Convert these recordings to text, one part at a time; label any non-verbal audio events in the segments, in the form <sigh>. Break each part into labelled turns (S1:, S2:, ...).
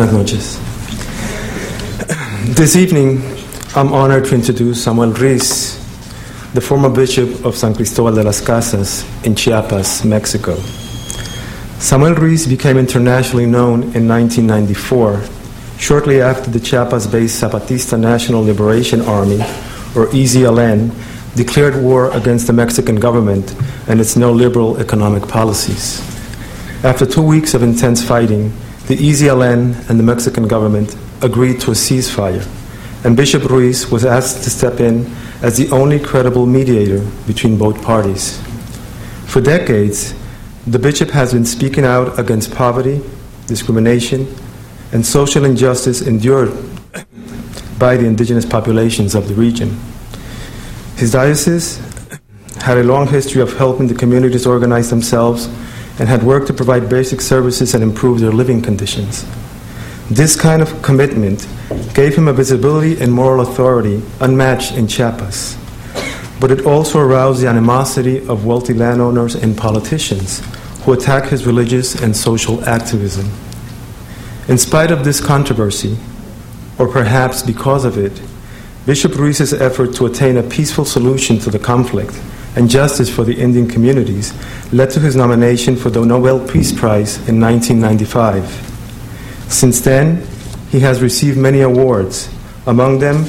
S1: Buenas noches. This evening, I'm honored to introduce Samuel Ruiz, the former bishop of San Cristobal de las Casas in Chiapas, Mexico. Samuel Ruiz became internationally known in 1994, shortly after the Chiapas based Zapatista National Liberation Army, or EZLN, declared war against the Mexican government and its neoliberal economic policies. After two weeks of intense fighting, the EZLN and the Mexican government agreed to a ceasefire, and Bishop Ruiz was asked to step in as the only credible mediator between both parties. For decades, the bishop has been speaking out against poverty, discrimination, and social injustice endured by the indigenous populations of the region. His diocese had a long history of helping the communities organize themselves and had worked to provide basic services and improve their living conditions. This kind of commitment gave him a visibility and moral authority unmatched in Chiapas. But it also aroused the animosity of wealthy landowners and politicians who attack his religious and social activism. In spite of this controversy, or perhaps because of it, Bishop Ruiz's effort to attain a peaceful solution to the conflict and justice for the Indian communities led to his nomination for the Nobel Peace Prize in 1995. Since then, he has received many awards, among them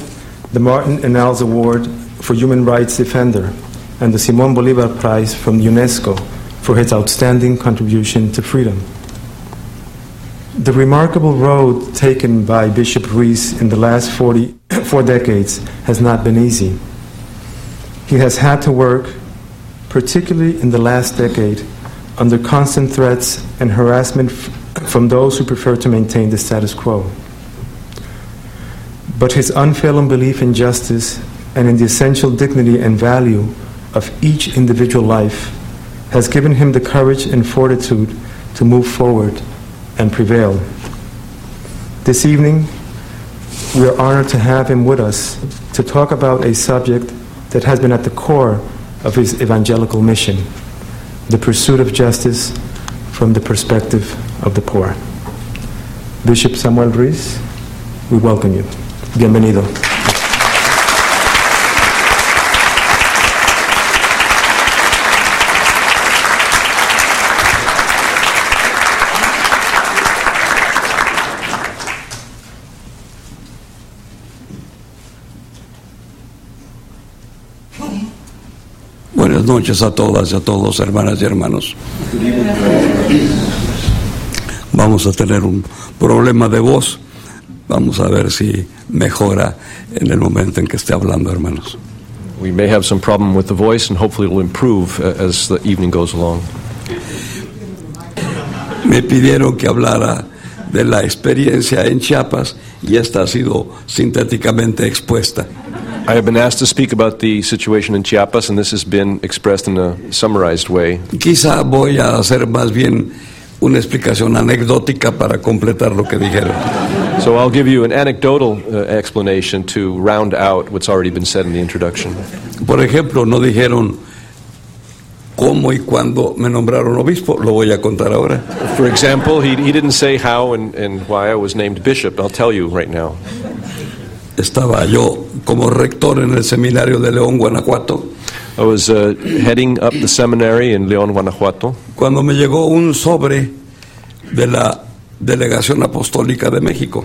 S1: the Martin Ennals Award for Human Rights Defender and the Simon Bolivar Prize from UNESCO for his outstanding contribution to freedom. The remarkable road taken by Bishop Ruiz in the last 40, four decades has not been easy. He has had to work, particularly in the last decade, under constant threats and harassment from those who prefer to maintain the status quo. But his unfailing belief in justice and in the essential dignity and value of each individual life has given him the courage and fortitude to move forward and prevail. This evening, we are honored to have him with us to talk about a subject that has been at the core of his evangelical mission the pursuit of justice from the perspective of the poor. Bishop Samuel Ruiz, we welcome you. Bienvenido.
S2: Noches a todas y a todos, hermanas y hermanos. Vamos a tener un problema de voz. Vamos a ver si mejora en el momento en que esté hablando, hermanos.
S3: We may have some problem with the voice, and hopefully it will improve uh, as the evening goes along.
S2: Me pidieron que hablara de la experiencia en Chiapas y esta ha sido sintéticamente expuesta.
S3: I have been asked to speak about the situation in Chiapas, and this has been expressed in a summarized way.
S2: Quizá voy a hacer más bien una explicación anecdótica para completar lo que dijeron.
S3: So I'll give you an anecdotal uh, explanation to round out what's already been said in the introduction.
S2: Por ejemplo, no dijeron cómo y cuándo me nombraron obispo, lo voy a contar ahora.
S3: For example, he, he didn't say how and, and why I was named bishop. I'll tell you right now.
S2: Estaba yo como rector en el seminario de León, Guanajuato,
S3: I was uh, heading up the seminary in León, Guanajuato,
S2: cuando me llegó un sobre de la Delegación Apostólica de México.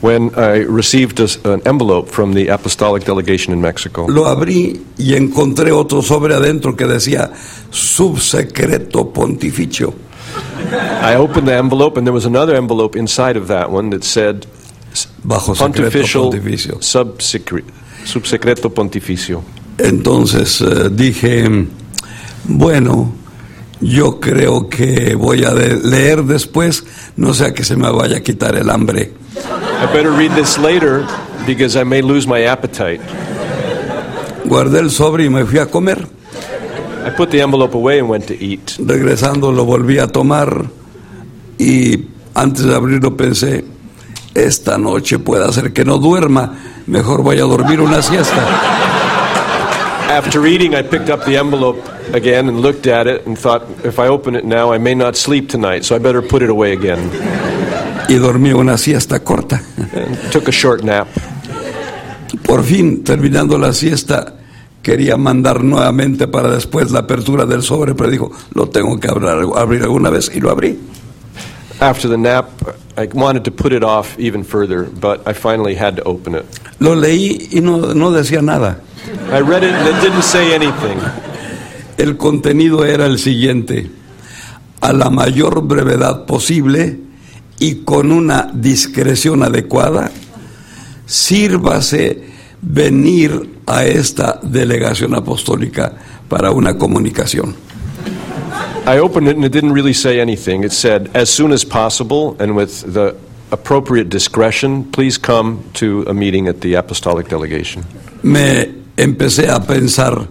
S3: when I received a an envelope from the apostolic delegation in Mexico.
S2: Lo abrí y encontré otro sobre adentro que decía subsecreto pontificio.
S3: I opened the envelope, and there was another envelope inside of that one that said
S2: Bajo secreto pontificio.
S3: subsecre- Subsecreto Pontificio.
S2: Entonces eh, dije, bueno, yo creo que voy a leer después, no sea que se me vaya a quitar el hambre.
S3: I better read this later because I may lose my appetite.
S2: Guardé el sobre y me fui a comer.
S3: I put the envelope away and went to eat.
S2: Regresando lo volví a tomar y antes de abrirlo pensé, esta noche puede hacer que no duerma, mejor voy a dormir una siesta.
S3: After eating, I picked up the envelope again and looked at it and thought, if I open it now, I may not sleep tonight, so I better put it away again.
S2: y dormí una siesta corta.
S3: and took a short nap.
S2: Por fin, terminando la siesta, quería mandar nuevamente para después la apertura del sobre, pero dijo, lo tengo que abrir, abrir alguna vez y lo abrí.
S3: After the nap, I wanted to put it off even further, but I finally had to open it.
S2: Lo leí y no, no decía nada.
S3: I read it and it didn't say anything.
S2: El contenido era el siguiente, a la mayor brevedad posible y con una discreción adecuada, sírvase venir a esta delegación apostólica para una comunicación.
S3: I opened it and it didn't really say anything. It said, as soon as possible and with the appropriate discretion, please come to a meeting at the Apostolic Delegation.
S2: Me empecé a pensar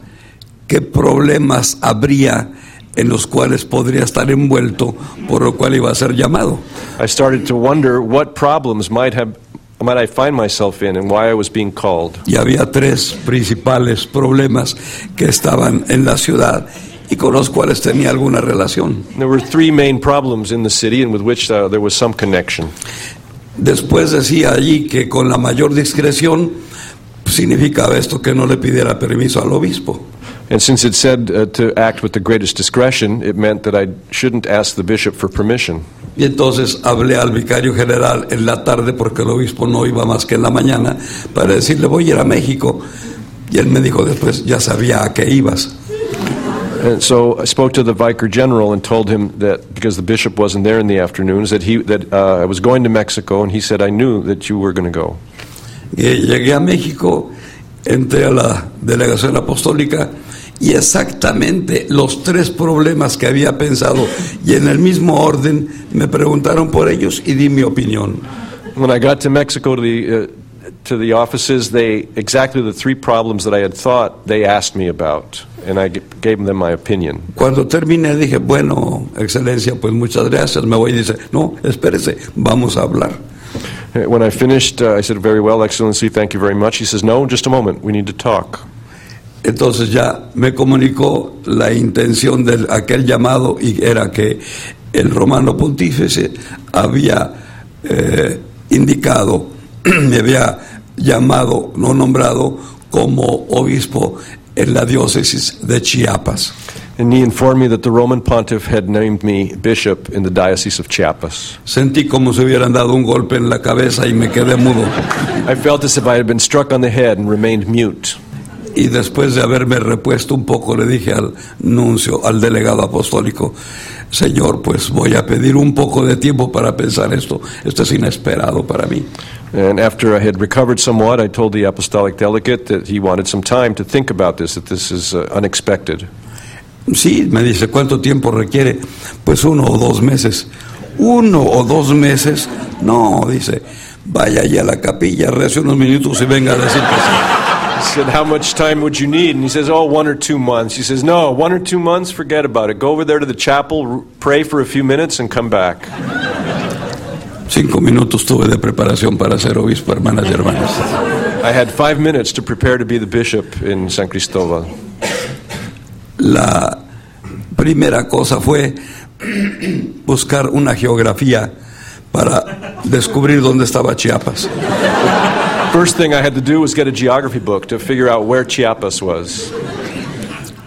S2: qué problemas habría en los cuales podría estar envuelto, por lo cual iba a ser llamado.
S3: I started to wonder what problems might have might I find myself in and why I was being called.
S2: Y había tres principales problemas que estaban en la ciudad y con los cuales tenía alguna relación.
S3: There were three main problems in the city and with which uh, there was some connection.
S2: Después decía allí que con la mayor discreción significaba esto que no le pidiera permiso al obispo.
S3: And since it said uh, to act with the greatest discretion, it meant that I shouldn't ask the bishop for permission.
S2: Y entonces hablé al vicario general en la tarde porque el obispo no iba más que en la mañana para decirle voy a ir a México. Y él me dijo después, ya sabía a qué ibas.
S3: And so I spoke to the vicar general and told him that because the bishop wasn't there in the afternoons, that he that uh, I was going to Mexico, and he said I knew that you were going to go.
S2: Llegué a México, entré a la delegación apostólica y exactamente los tres problemas que había pensado y en el mismo orden me preguntaron por ellos y di mi opinión.
S3: When I got to Mexico to the uh, to the offices, they exactly the three problems that I had thought they asked me about, and I gave them my opinion.
S2: Cuando terminé dije, bueno, excelencia, pues muchas gracias, me voy y dice, no, espérese, vamos a hablar.
S3: Uh, When I finished, uh, I said, "Very well, Excellency, thank you very much." He says, "No, just a moment. We need to talk."
S2: Entonces ya me comunicó la intención de aquel llamado y era que el romano pontífice había eh, indicado, <clears throat> me había llamado, no nombrado, como obispo en la diócesis de Chiapas.
S3: And he informed me that the Roman pontiff had named me bishop in the diocese of Chiapas.
S2: Sentí como si hubieran dado un golpe en la cabeza y me quedé mudo.
S3: I felt as if I had been struck on the head and remained mute.
S2: Y después de haberme repuesto un poco, le dije al nuncio, al delegado apostólico, Señor, pues voy a pedir un poco de tiempo para pensar esto. Esto es inesperado para mí.
S3: And after I had recovered somewhat, I told the apostolic delegate that he wanted some time to think about this, that this is uh, unexpected.
S2: Sí, me dice, ¿cuánto tiempo requiere? Pues uno o dos meses. Uno o dos meses. No, dice, vaya allá a la capilla, rece unos minutos y venga a decir que sí.
S3: Said, How much time would you need? And he says, Oh, one or two months. He says, No, one or two months, forget about it. Go over there to the chapel, pray for a few minutes, and come back.
S2: Cinco minutos tuve de preparación para ser obispo, hermanas y hermanos.
S3: I had five minutes to prepare to be the bishop in San Cristobal.
S2: La primera cosa fue buscar una geografía para descubrir dónde estaba Chiapas.
S3: First thing I had to do was get a geography book to figure out where Chiapas was.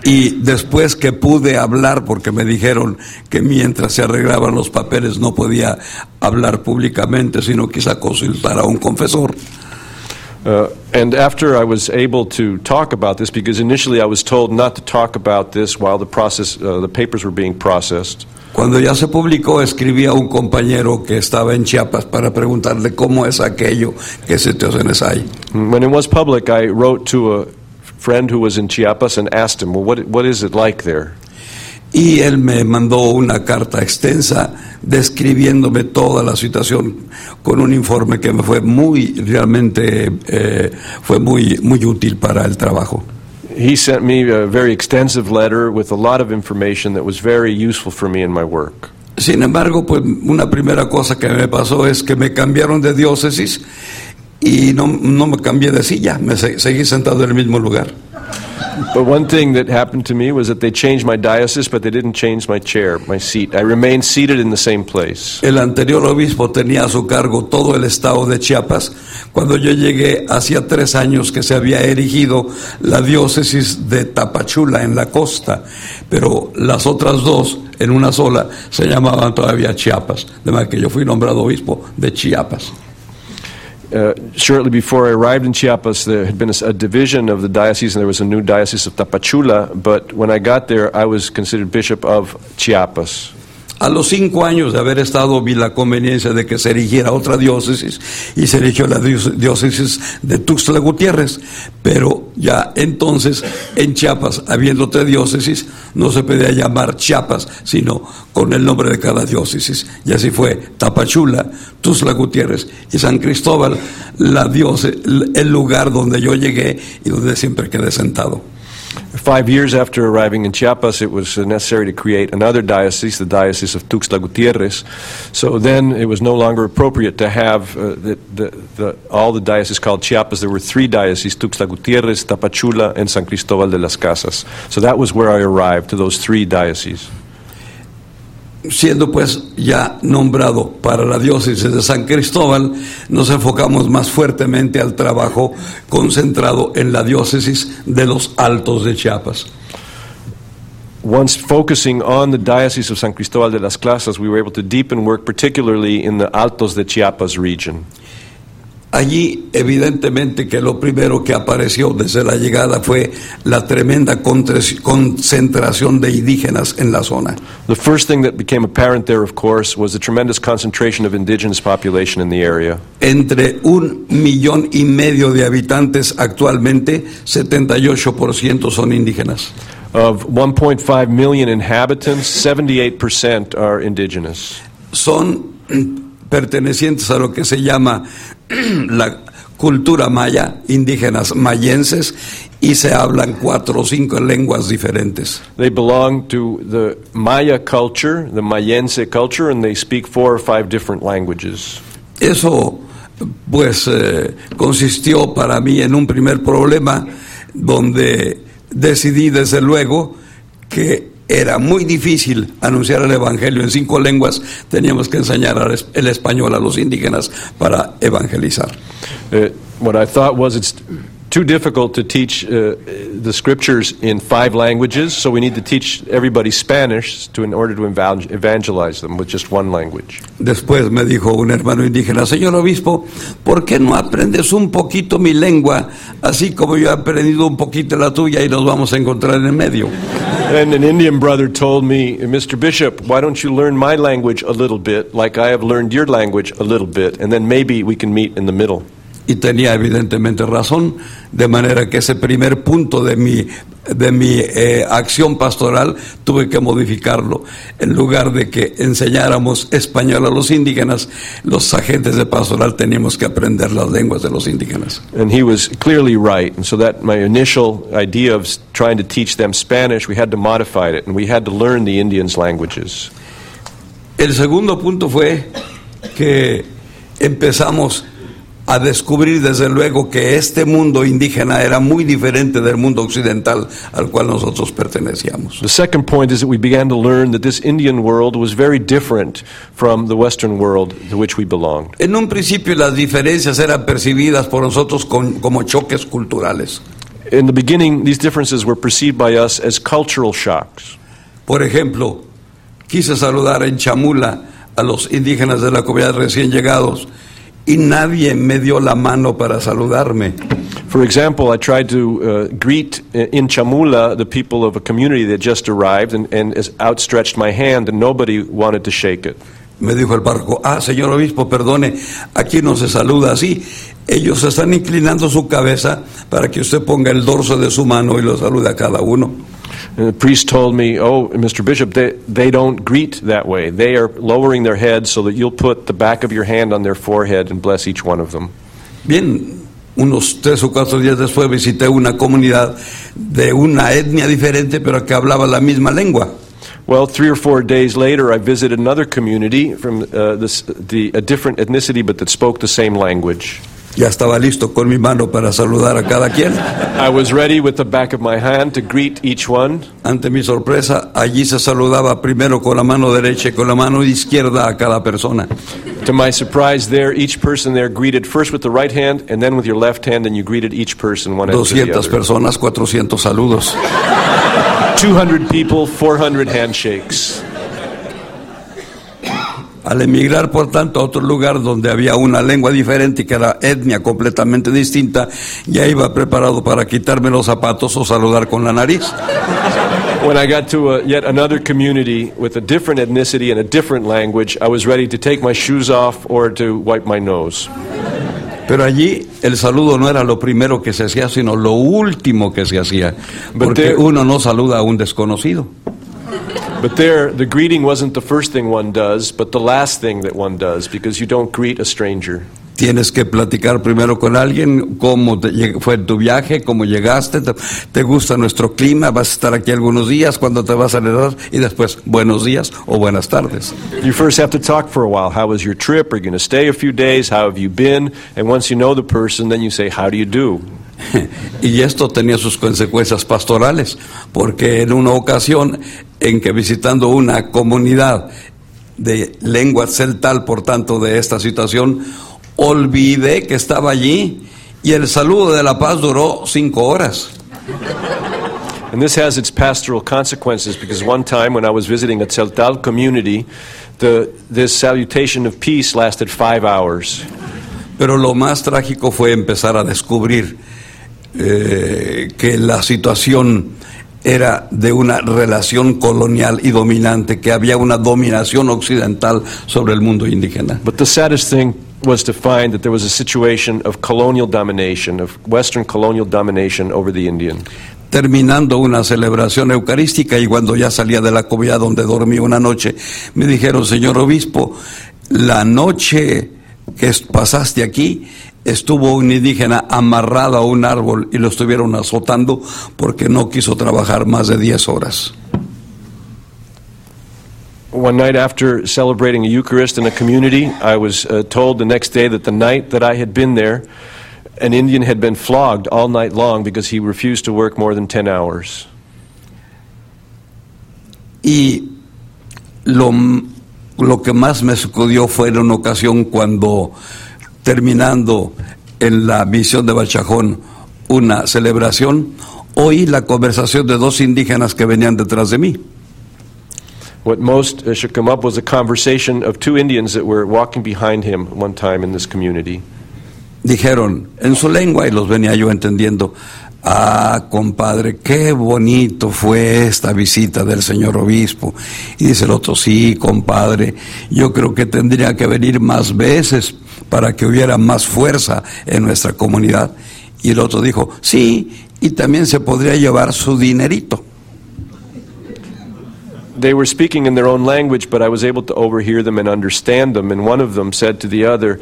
S2: Y después que pude hablar, porque me dijeron que mientras se arreglaban los papeles no podía hablar públicamente, sino quizá consultar a un confesor.
S3: Uh, and after I was able to talk about this, because initially I was told not to talk about this while the process, uh, the papers were being processed.
S2: Cuando ya se publicó, escribí a un compañero que estaba en Chiapas para preguntarle cómo es aquello que se Teocenes hay.
S3: When it was public, I wrote to a friend who was in Chiapas and asked him, "Well, what what is it like there?"
S2: Y él me mandó una carta extensa describiéndome toda la situación con un informe que me fue muy, realmente eh, fue muy, muy útil para el trabajo.
S3: He sent me a very extensive letter with a lot of information that was very useful for me in my work.
S2: Sin embargo, pues una primera cosa que me pasó es que me cambiaron de diócesis y no, no me cambié de silla, me se- seguí sentado en el mismo lugar.
S3: But one thing that happened to me was that they changed my diocese, but they didn't change my chair, my seat. I remained seated in the same place.
S2: El anterior obispo tenía a su cargo todo el estado de Chiapas. Cuando yo llegué, hacía tres años que se había erigido la diócesis de Tapachula en la costa, pero las otras dos, en una sola, se llamaban todavía Chiapas. De manera que yo fui nombrado obispo de Chiapas.
S3: Uh, shortly before I arrived in Chiapas, there had been a division of the diocese, and there was a new diocese of Tapachula. But when I got there, I was considered bishop of Chiapas.
S2: A los cinco años de haber estado vi la conveniencia de que se erigiera otra diócesis y se erigió la diócesis de Tuxtla Gutiérrez. Pero ya entonces en Chiapas, habiendo otra diócesis, no se podía llamar Chiapas, sino con el nombre de cada diócesis. Y así fue Tapachula, Tuxtla Gutiérrez y San Cristóbal, la diócesis, el lugar donde yo llegué y donde siempre quedé sentado.
S3: Five years after arriving in Chiapas, it was necessary to create another diocese, the Diocese of Tuxtla Gutierrez. So then it was no longer appropriate to have uh, the, the, the, all the dioceses called Chiapas. There were three dioceses Tuxtla Gutierrez, Tapachula, and San Cristobal de las Casas. So that was where I arrived, to those three dioceses.
S2: Siendo pues ya nombrado para la diócesis de San Cristóbal, nos enfocamos más fuertemente al trabajo concentrado en la diócesis de los Altos de Chiapas.
S3: Once focusing on the Diocese of San Cristobal de las Casas, we were able to deepen work, particularly in the Altos de Chiapas region.
S2: Allí, evidentemente, que lo primero que apareció desde la llegada fue la tremenda concentración de indígenas en la zona.
S3: The first thing that became apparent there, of course, was the tremendous concentration of indigenous population in the area.
S2: Entre un millón y medio de habitantes actualmente, 78% son indígenas.
S3: Of 1.5 million inhabitants, 78% are indigenous.
S2: son pertenecientes a lo que se llama <clears throat> la cultura maya, indígenas mayenses, y se hablan cuatro o cinco lenguas diferentes.
S3: They belong to the Maya culture, the Mayense culture, and they speak four or five different languages.
S2: Eso, pues, eh, consistió para mí en un primer problema donde decidí desde luego que era muy difícil anunciar el Evangelio en cinco lenguas, teníamos que enseñar el español a los indígenas para evangelizar.
S3: Uh, what I thought was it's too difficult to teach uh, the scriptures in five languages, so we need to teach everybody Spanish to, in order to evangelize them with just one language.
S2: Después me dijo un hermano indígena, señor obispo, ¿por qué no aprendes un poquito mi lengua, así como yo he aprendido un poquito la tuya y nos vamos a encontrar en el medio?
S3: And an Indian brother told me, Mr. Bishop, why don't you learn my language a little bit, like I have learned your language a little bit, and then maybe we can meet in the middle.
S2: Y tenía evidentemente razón, de manera que ese primer punto de mi, de mi eh, acción pastoral tuve que modificarlo. En lugar de que enseñáramos español a los indígenas, los agentes de pastoral teníamos que aprender las lenguas de los indígenas.
S3: And he was clearly right. And so that my initial idea of trying to teach them Spanish, we had to modify it, and we had to learn the Indians' languages.
S2: El segundo punto fue que empezamos a descubrir desde luego que este mundo indígena era muy diferente del mundo occidental al cual nosotros pertenecíamos.
S3: The second point is that we began to learn that this Indian world was very different from the Western world to which we belonged.
S2: En un principio las diferencias eran percibidas por nosotros con- como choques culturales.
S3: In the beginning, these differences were perceived by us as cultural shocks.
S2: Por ejemplo, quise saludar en Chamula a los indígenas de la comunidad recién llegados y nadie me dio la mano para saludarme.
S3: For example, I tried to uh, greet uh, in Chamula the people of a community that just arrived and, and outstretched my hand, and nobody wanted to shake it.
S2: Me dijo el párroco, ah, señor obispo, perdone, aquí no se saluda así. Ellos están inclinando su cabeza para que usted ponga el dorso de su mano y lo salude a cada uno.
S3: And the priest told me, Oh, Mr. Bishop, they, they don't greet that way. They are lowering their heads so that you'll put the back of your hand on their forehead and bless each one of them.
S2: Bien, unos tres o cuatro días después visité una comunidad de una etnia diferente, pero que hablaba la misma lengua.
S3: Well, three or four days later, I visited another community from uh, this, the, a different ethnicity but that spoke the same language.
S2: Ya estaba listo con mi mano para saludar a cada quien.
S3: I was ready with the back of my hand to greet each one.
S2: Ante mi sorpresa, allí se saludaba primero con la mano derecha y con la mano izquierda a cada persona.
S3: To my surprise, there, each person there greeted first with the right hand and then with your left hand, and you greeted each person one after the
S2: 200
S3: other.
S2: personas, 400 saludos.
S3: 200 people, 400 handshakes.
S2: Al emigrar, por tanto, a otro lugar donde había una lengua diferente y que era etnia completamente distinta, ya iba preparado para quitarme los zapatos o saludar con la nariz.
S3: When I got to a, yet another community with a different ethnicity and a different language, I was ready to take my shoes off or to wipe my nose.
S2: Pero allí el saludo no era lo primero que se hacía, sino lo último que se hacía. Porque uno no saluda a un desconocido.
S3: But there, the greeting wasn't the first thing one does, but the last thing that one does, because you don't greet a stranger.
S2: Tienes que platicar primero con alguien cómo te fue tu viaje, cómo llegaste, te, te gusta nuestro clima, vas a estar aquí algunos días, cuando te vas a heredar y después buenos días o buenas tardes.
S3: You first have to talk for a while. How was your trip? Are you going to stay a few days? How have you been? And once you know the person, then you say, How do you do? <laughs>
S2: Y esto tenía sus consecuencias pastorales, porque en una ocasión en que visitando una comunidad de lengua celtal, por tanto, de esta situación, olvidé que estaba allí y el saludo de la paz duró cinco horas.
S3: And this has its pastoral consequences because one time when I was visiting a Tzeltal community, the, this salutation of peace lasted five hours.
S2: Pero lo más trágico fue empezar a descubrir eh, que la situación era de una relación colonial y dominante, que había una dominación occidental sobre el mundo indígena.
S3: But the saddest thing was to find that there was a situation of colonial domination, of Western colonial domination over the Indian.
S2: Terminando una celebración eucarística y cuando ya salía de la comunidad donde dormí una noche, me dijeron, señor obispo, la noche que pasaste aquí estuvo un indígena amarrado a un árbol y lo estuvieron azotando porque no quiso trabajar más de 10 horas.
S3: One night after celebrating a Eucharist in a community, I was uh, told the next day that the night that I had been there, an Indian had been flogged all night long because he refused to work more than 10 hours.
S2: Y lo, lo que más me sacudió fue en una ocasión cuando, terminando en la misión de Bachajón una celebración, oí la conversación de dos indígenas que venían detrás de mí.
S3: What most uh, shook him up was a conversation of two Indians that were walking behind him one time in this community.
S2: Dijeron en su lengua, y los venía yo entendiendo, ah, compadre, qué bonito fue esta visita del señor obispo. Y dice el otro, sí, compadre, yo creo que tendría que venir más veces para que hubiera más fuerza en nuestra comunidad. Y el otro dijo, sí, y también se podría llevar su dinerito.
S3: They were speaking in their own language, but I was able to overhear them and understand them. And one of them said to the other,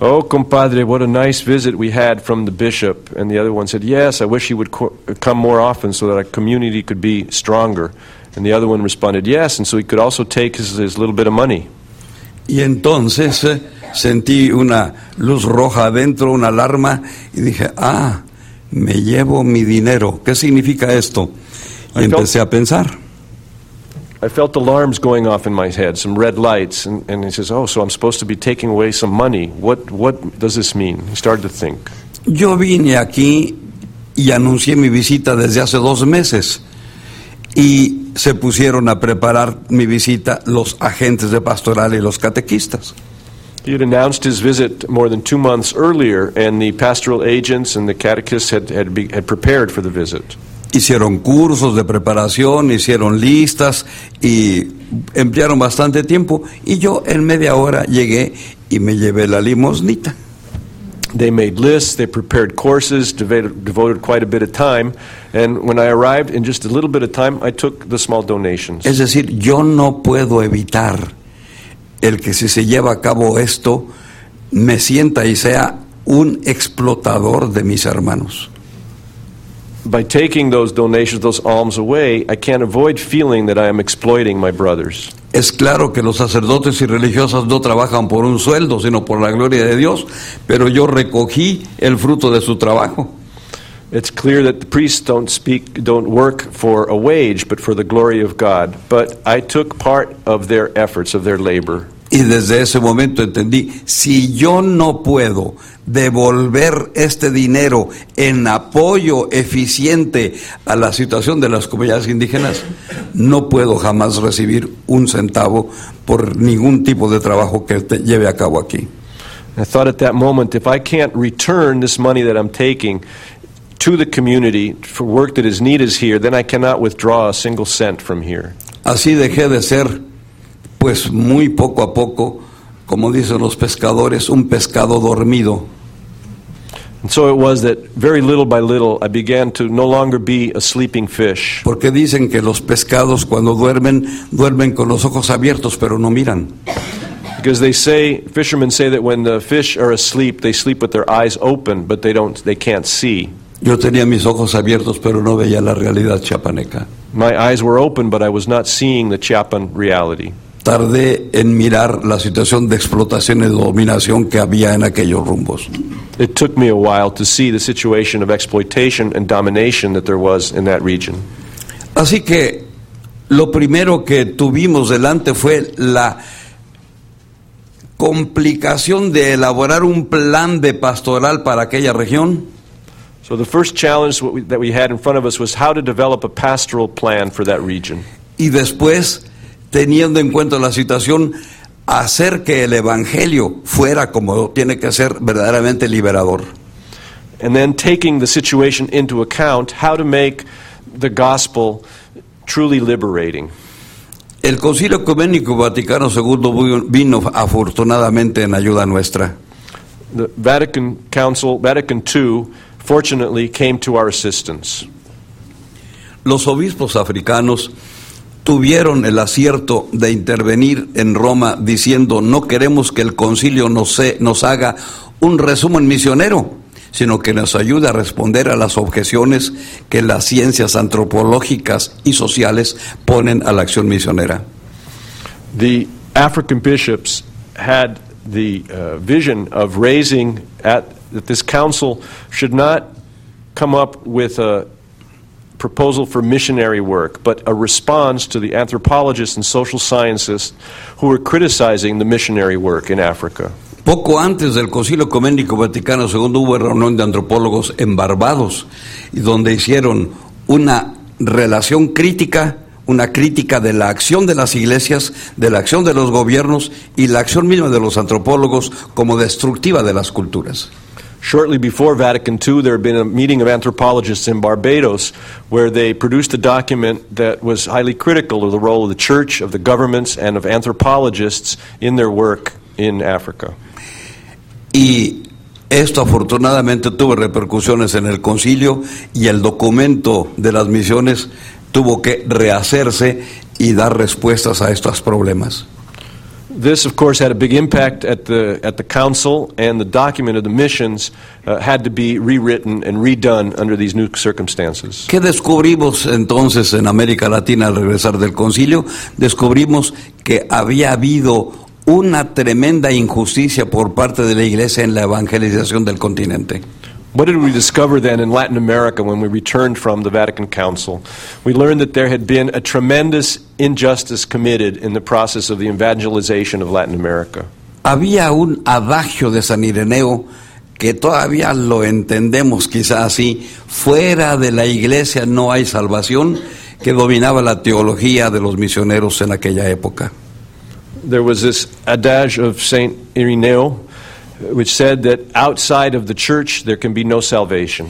S3: Oh, compadre, what a nice visit we had from the bishop. And the other one said, Yes, I wish he would co- come more often so that our community could be stronger. And the other one responded, Yes, and so he could also take his, his little bit of money.
S2: Y entonces eh, sentí una luz roja adentro, una alarma, y dije, ah, me llevo mi dinero. ¿Qué significa esto? Y
S3: I felt-
S2: empecé a pensar.
S3: I felt alarms going off in my head, some red lights. And, and he says, Oh, so I'm supposed to be taking away some money. What, what does this mean? He started to think.
S2: Yo vine aquí y anuncié mi visita desde hace dos meses y se pusieron a preparar mi visita los agentes de pastoral y los catequistas.
S3: He had announced his visit more than two months earlier, and the pastoral agents and the catechists had, had, be, had prepared for the visit.
S2: Hicieron cursos de preparación, hicieron listas y emplearon bastante tiempo y yo en media hora llegué y me llevé la limosnita.
S3: They made lists, they prepared courses, devoted, devoted quite a bit of time, and when I arrived, in just a little bit of time, I took the small donations.
S2: Es decir, yo no puedo evitar el que si se lleva a cabo esto, me sienta y sea un explotador de mis hermanos.
S3: by taking those donations, those alms away, I can't avoid feeling that I am exploiting my brothers.
S2: Es claro que los sacerdotes y religiosas no trabajan por un sueldo, sino por la gloria de Dios, pero yo recogí el fruto de su trabajo.
S3: It's clear that the priests don't speak, don't work for a wage, but for the glory of God. But I took part of their efforts, of their labor.
S2: Y desde ese momento entendí, si yo no puedo devolver este dinero en apoyo eficiente a la situación de las comunidades indígenas, no puedo jamás recibir un centavo por ningún tipo de trabajo que te lleve a cabo aquí.
S3: I thought at that moment, if I can't return this money that I'm taking to the community for work that is needed here, then I cannot withdraw a single cent from here.
S2: Así dejé de ser, pues muy poco a poco, como dicen los pescadores, un pescado dormido.
S3: And so it was that very little by little I began to no longer be a sleeping fish.
S2: Porque dicen que los pescados cuando duermen, duermen con los ojos abiertos, pero no miran.
S3: Because they say, fishermen say that when the fish are asleep, they sleep with their eyes open, but they, don't, they can't see.
S2: Yo tenía mis ojos abiertos, pero no veía la realidad chiapaneca.
S3: My eyes were open, but I was not seeing the Chiapan reality.
S2: Tardé en mirar la situación de explotación y dominación que había en aquellos rumbos.
S3: It took me a while to see the situation of exploitation and domination that there was in that region.
S2: Así que lo primero que tuvimos delante fue la complicación de elaborar un plan de pastoral para aquella región.
S3: So the first challenge that we had in front of us was how to develop a pastoral plan for that region.
S2: y después, teniendo en cuenta la situación, hacer que el Evangelio fuera como tiene que ser verdaderamente liberador.
S3: And then taking the situation into account, how to make the gospel truly liberating.
S2: El Concilio Ecuménico Vaticano II vino afortunadamente en ayuda nuestra.
S3: The Vatican Council, Vatican II, fortunately came to our assistance.
S2: Los obispos africanos tuvieron el acierto de intervenir en Roma diciendo no queremos que el concilio nos, se- nos haga un resumen misionero, sino que nos ayude a responder a las objeciones que las ciencias antropológicas y sociales ponen a la acción misionera.
S3: The African bishops had the uh, vision of raising at that this council should not come up with a proposal for missionary work, but a response to the anthropologists and social scientists who were criticizing the missionary work in Africa.
S2: Poco antes del Concilio Ecuménico Vaticano II hubo reunión de antropólogos en Barbados, donde hicieron una relación crítica, una crítica de la acción de las iglesias, de la acción de los gobiernos y la acción misma de los antropólogos como destructiva de las culturas.
S3: Shortly before Vatican II, there had been a meeting of anthropologists in Barbados where they produced a document that was highly critical of the role of the church, of the governments, and of anthropologists in their work in Africa.
S2: Y esto afortunadamente tuvo repercusiones en el concilio y el documento de las misiones tuvo que rehacerse y dar respuestas a estos problemas.
S3: This, of course, had a big impact at the, at the council, and the document of the missions uh, had to be rewritten and redone under these new circumstances.
S2: ¿Qué descubrimos entonces en América Latina al regresar del concilio? Descubrimos que había habido una tremenda injusticia por parte de la iglesia en la evangelización del continente.
S3: What did we discover then in Latin America when we returned from the Vatican Council? We learned that there had been a tremendous injustice committed in the process of the evangelization of Latin America.
S2: Había un adagio de San Ireneo que todavía lo entendemos quizá así, fuera de la iglesia no hay salvación, que dominaba la teología de los misioneros en aquella época.
S3: There was this adage of St. Ireneo which said that outside of the church there can be no salvation.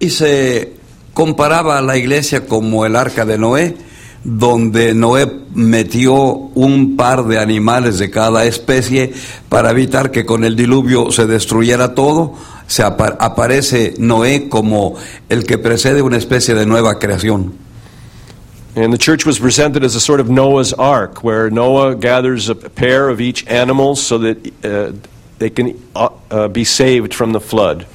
S2: Y se comparaba a la iglesia como el arca de Noé, donde Noé metió un par de animales de cada especie para evitar que con el diluvio se destruyera todo. Se apa- aparece Noé como el que precede una especie de nueva creación.
S3: And the church was presented as a sort of Noah's ark, where Noah gathers a pair of each animal so that uh, they can uh, uh, be saved from the flood.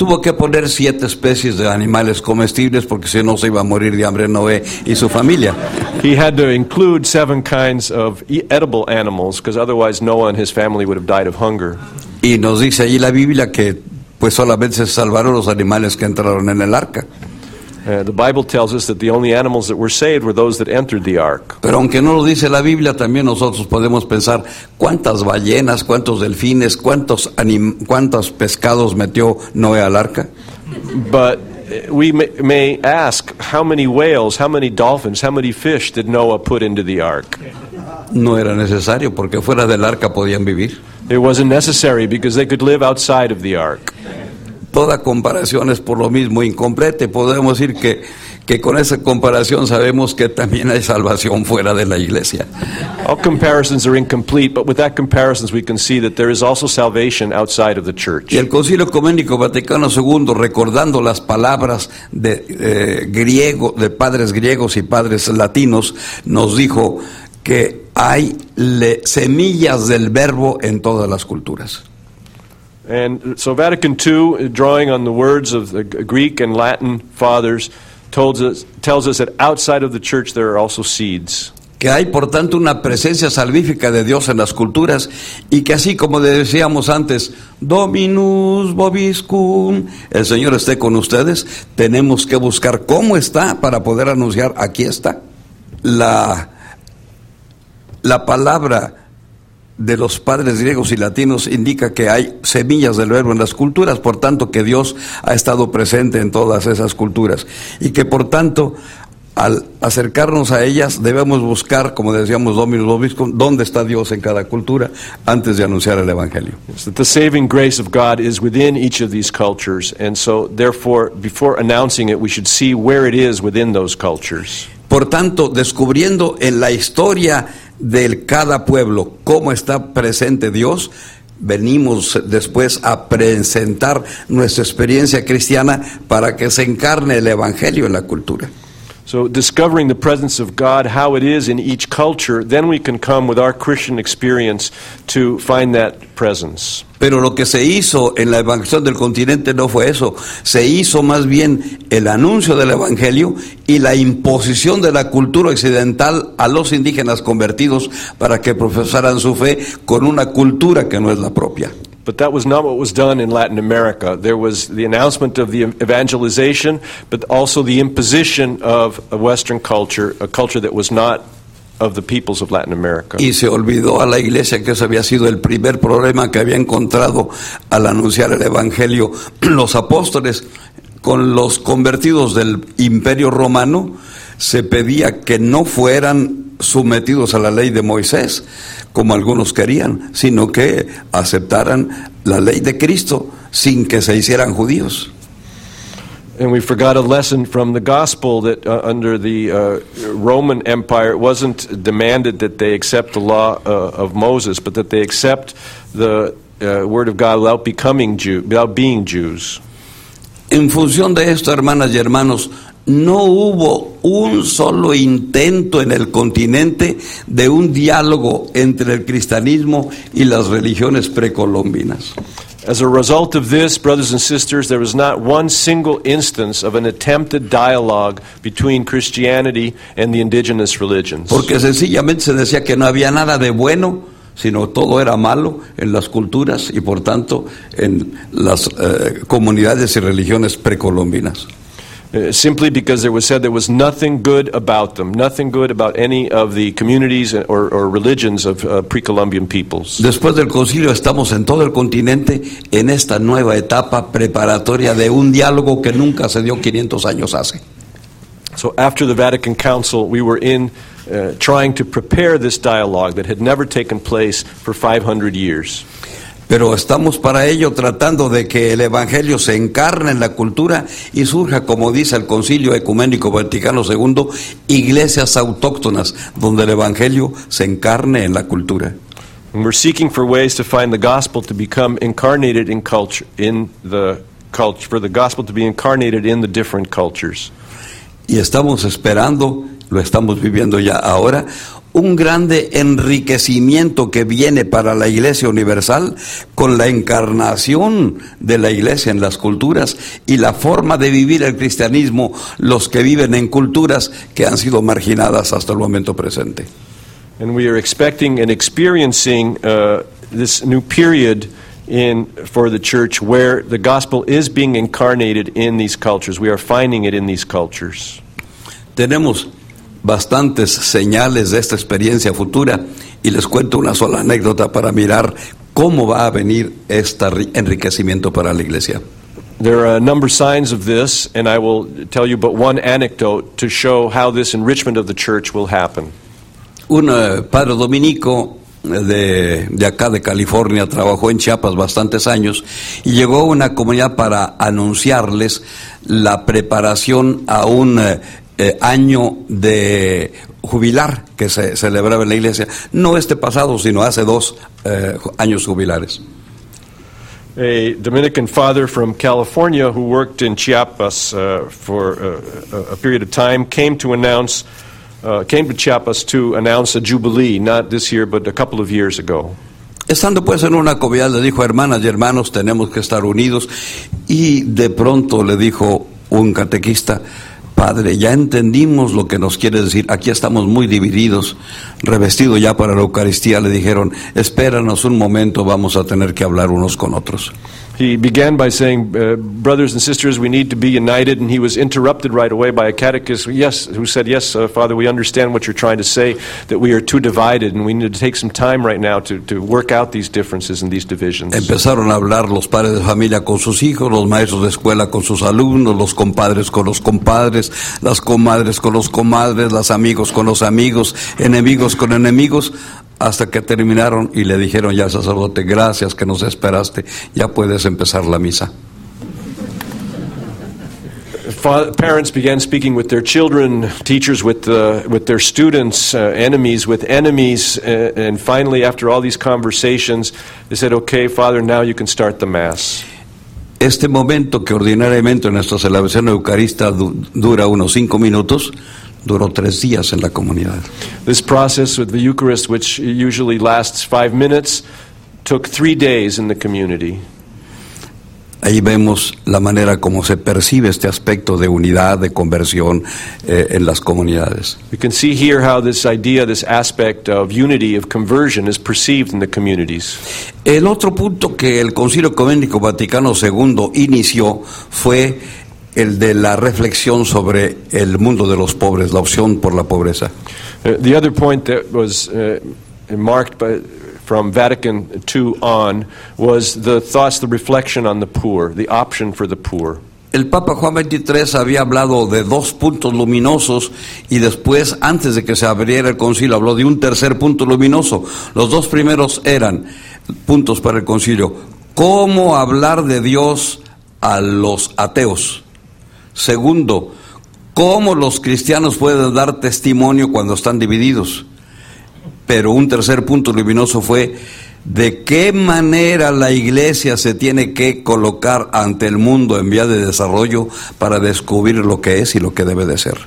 S2: tuvo que poner siete especies de animales comestibles porque si no se iba a morir de hambre Noé y su familia.
S3: He had to include seven kinds of edible animals because otherwise Noah and his family would have died of hunger.
S2: Y nos dice allí la Biblia que pues solamente se salvaron los animales que entraron en el arca.
S3: Uh, the Bible tells us that the only animals that were saved were those that entered the ark.
S2: Pero aunque no lo dice la Biblia, también nosotros podemos pensar cuántas ballenas, cuántos delfines, cuántos, anim- cuántos pescados metió Noé al arca.
S3: But uh, we may, may ask how many whales, how many dolphins, how many fish did Noah put into the ark?
S2: No era necesario porque fuera del arca podían vivir.
S3: It wasn't necessary because they could live outside of the ark.
S2: Toda comparación es por lo mismo incompleta. Podemos decir que, que con esa comparación sabemos que también hay salvación fuera de la iglesia.
S3: All comparisons are incomplete, but with that comparisons we can see that there is also salvation outside of the church.
S2: Y el Concilio Ecuménico Vaticano II, recordando las palabras de eh, griego, de padres griegos y padres latinos, nos dijo que hay le- semillas del verbo en todas las culturas.
S3: And so Vatican II, drawing on the words of the Greek and Latin fathers, told us, tells us that outside of the church there are also seeds.
S2: que hay por tanto una presencia salvífica de Dios en las culturas y que así como decíamos antes, Dominus Vobiscum, el Señor esté con ustedes, tenemos que buscar cómo está para poder anunciar, aquí está. La, la palabra de los padres griegos y latinos indica que hay semillas del verbo en las culturas, por tanto que Dios ha estado presente en todas esas culturas y que por tanto al acercarnos a ellas debemos buscar, como decíamos Dominus Vobiscum, dónde está Dios en cada cultura antes de anunciar el Evangelio.
S3: It's that the saving grace of God is within each of these cultures, and so therefore, before announcing it, we should see where it is within those cultures.
S2: Por tanto, descubriendo en la historia de cada pueblo cómo está presente Dios, venimos después a presentar nuestra experiencia cristiana para que se encarne el Evangelio en la cultura.
S3: So, discovering the presence of God, how it is in each culture, then we can come with our Christian experience to find that presence.
S2: Pero lo que se hizo en la evangelización del continente no fue eso, se hizo más bien el anuncio del Evangelio y la imposición de la cultura occidental a los indígenas convertidos para que profesaran su fe con una cultura que no es la propia.
S3: But that was not what was done in Latin America. There was the announcement of the evangelization, but also the imposition of a Western culture, a culture that was not of the peoples of Latin America.
S2: Y se olvidó a la iglesia que ese había sido el primer problema que había encontrado al anunciar el Evangelio <clears throat> los apóstoles con los convertidos del imperio romano. Se pedía que no fueran sometidos a la ley de Moisés, como algunos querían, sino que aceptaran la ley de Cristo sin que se hicieran judíos.
S3: And we forgot a lesson from the gospel that uh, under the uh, Roman Empire, it wasn't demanded that they accept the law uh, of Moses, but that they accept the uh, word of God without becoming Jew, without being Jews.
S2: En función de esto, hermanas y hermanos, no hubo un solo intento en el continente de un diálogo entre el cristianismo y las religiones precolombinas.
S3: As a result of this, brothers and sisters, there was not one single instance of an attempted dialogue between Christianity and the indigenous religions.
S2: Porque sencillamente se decía que no había nada de bueno, sino todo era malo en las culturas y por tanto en las eh, comunidades y religiones precolombinas.
S3: Uh, simply because there was said there was nothing good about them, nothing good about any of the communities or, or religions of uh, pre Columbian peoples.
S2: Después del concilio estamos en todo el continente en esta nueva etapa preparatoria de un diálogo que nunca se dio 500 años hace.
S3: So after the Vatican Council, we were in uh, trying to prepare this dialogue that had never taken place for 500 years.
S2: Pero estamos para ello tratando de que el Evangelio se encarne en la cultura y surja, como dice el Concilio Ecuménico Vaticano II, iglesias autóctonas donde el Evangelio se encarne en la cultura.
S3: And we're seeking for ways to find the gospel to become incarnated in culture, in the culture, for the gospel to be incarnated in the different cultures.
S2: Y estamos esperando, lo estamos viviendo ya ahora, un grande enriquecimiento que viene para la Iglesia Universal con la encarnación de la Iglesia en las culturas y la forma de vivir el cristianismo, los que viven en culturas que han sido marginadas hasta el momento presente.
S3: And we are expecting and experiencing uh, this new period in, for the church where the gospel is being incarnated in these cultures. We are finding it in these cultures.
S2: Tenemos bastantes señales de esta experiencia futura y les cuento una sola anécdota para mirar cómo va a venir este enriquecimiento para la iglesia.
S3: There are a number of signs of this, and I will tell you but one anecdote to show how this enrichment of the church will happen.
S2: Un eh, padre dominico de, de acá de California trabajó en Chiapas bastantes años y llegó a una comunidad para anunciarles la preparación a un eh, eh, año de jubilar que se celebraba en la iglesia, no este pasado, sino hace dos eh, años jubilares.
S3: A Dominican father from California who worked in Chiapas uh, for uh, a period of time came to announce, uh, came to Chiapas to announce a jubilee, not this year, but a couple of years ago.
S2: Estando pues en una comunidad le dijo, hermanas y hermanos, tenemos que estar unidos. Y de pronto le dijo un catequista, Padre, ya entendimos lo que nos quiere decir. Aquí estamos muy divididos, revestido ya para la Eucaristía. Le dijeron, espéranos un momento, vamos a tener que hablar unos con otros.
S3: He began by saying, uh, Brothers and sisters, we need to be united, and he was interrupted right away by a catechist yes, who said, Yes, uh, Father, we understand what you're trying to say, that we are too divided, and we need to take some time right now to, to work out these differences and these divisions.
S2: Empezaron a hablar los padres de familia con sus hijos, los maestros de escuela con sus alumnos, los compadres con los compadres, las comadres con los comadres, los amigos con los amigos, enemigos con enemigos, hasta que terminaron y le dijeron ya al sacerdote, gracias que nos esperaste, ya puedes empezar la misa.
S3: Parents began speaking with their children, teachers with, uh, with their students, uh, enemies with enemies, uh, and finally, after all these conversations, they said, Okay, Father, now you can start the Mass.
S2: Este momento que ordinariamente en nuestra celebración eucarista du dura unos cinco minutos, duró tres días en la comunidad.
S3: This process with the Eucharist, which usually lasts five minutes, took three days in the community.
S2: Ahí vemos la manera como se percibe este aspecto de unidad, de conversión eh, en las comunidades.
S3: We can see here how this idea, this aspect of unity, of conversion, is perceived in the communities.
S2: El otro punto que el Concilio Ecuménico Vaticano II inició fue el de la reflexión sobre el mundo de los pobres, la opción por la pobreza.
S3: Uh, the other point that was uh, marked by, from Vatican II on was the thoughts, the reflection on the poor, the option for the poor.
S2: El Papa Juan XXIII había hablado de dos puntos luminosos y después, antes de que se abriera el concilio, habló de un tercer punto luminoso. Los dos primeros eran puntos para el concilio. ¿Cómo hablar de Dios a los ateos? Segundo, ¿cómo los cristianos pueden dar testimonio cuando están divididos? Pero un tercer punto luminoso fue de qué manera la iglesia se tiene que colocar ante el mundo en vía de desarrollo para descubrir lo que es y lo que debe de ser.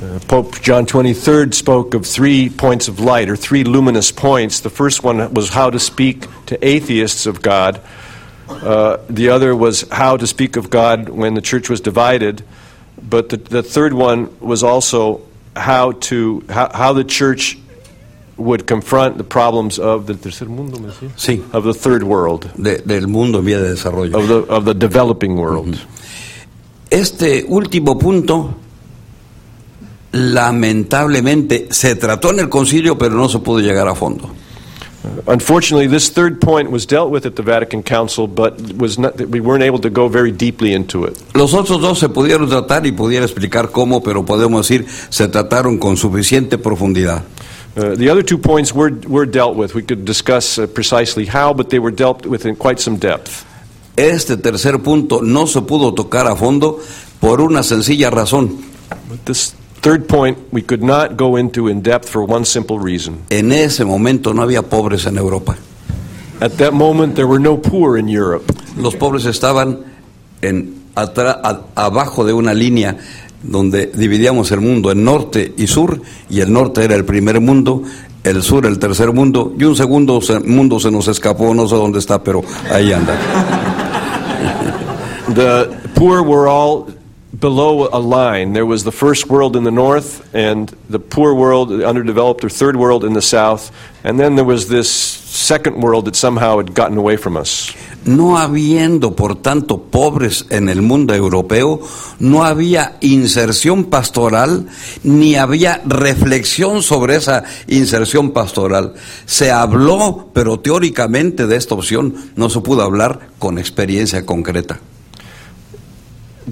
S3: Uh, Pope John 23rd spoke of three points of light, or three luminous points. The first one was how to speak to atheists of God. Uh, the other was how to speak of God when the church was divided. But the, the third one was also how to how, how the church would confront the problems of the tercer mundo, ¿me?
S2: Sí.
S3: of the third world,
S2: de- del mundo en vía de desarrollo.
S3: of the of the developing world.
S2: Este último punto, lamentablemente, se trató en el concilio, pero no se pudo llegar a fondo.
S3: Unfortunately, this third point was dealt with at the Vatican Council, but was not, we weren't able to go very deeply into it.
S2: Los otros dos se pudieron tratar y pudiera explicar cómo, pero podemos decir se trataron con suficiente profundidad.
S3: Uh, the other two points were, were dealt with. We could discuss uh, precisely how, but they were dealt with in quite some depth.
S2: Este tercer punto no se pudo tocar a fondo por una sencilla razón.
S3: But this third point we could not go into in depth for one simple reason.
S2: En ese momento no había pobres en Europa.
S3: At that moment, there were no poor in Europe.
S2: Los pobres estaban en, atra- a- abajo de una línea donde dividíamos el mundo en norte y sur, y el norte era el primer mundo, el sur el tercer mundo, y un segundo se- mundo se nos escapó, no sé dónde está, pero ahí anda.
S3: The poor were all below a line. There was the first world in the north, and the poor world, the underdeveloped or third world in the south, and then there was this second world that somehow had gotten away from us.
S2: No habiendo, por tanto, pobres en el mundo europeo, no había inserción pastoral, ni había reflexión sobre esa inserción pastoral. Se habló, pero teóricamente de esta opción no se pudo hablar con experiencia concreta.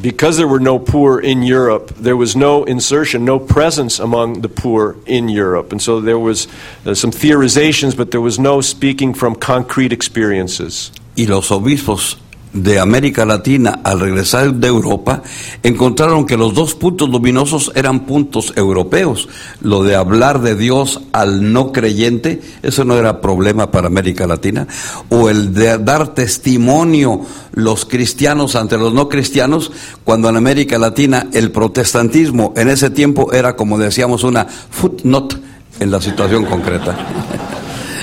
S3: Because there were no poor in Europe, there was no insertion, no presence among the poor in Europe. And so there was uh, some theorizations, but there was no speaking from concrete experiences.
S2: Y los obispos de América Latina, al regresar de Europa, encontraron que los dos puntos luminosos eran puntos europeos. Lo de hablar de Dios al no creyente, eso no era problema para América Latina. O el de dar testimonio los cristianos ante los no cristianos, cuando en América Latina el protestantismo en ese tiempo era, como decíamos, una footnote en la situación concreta.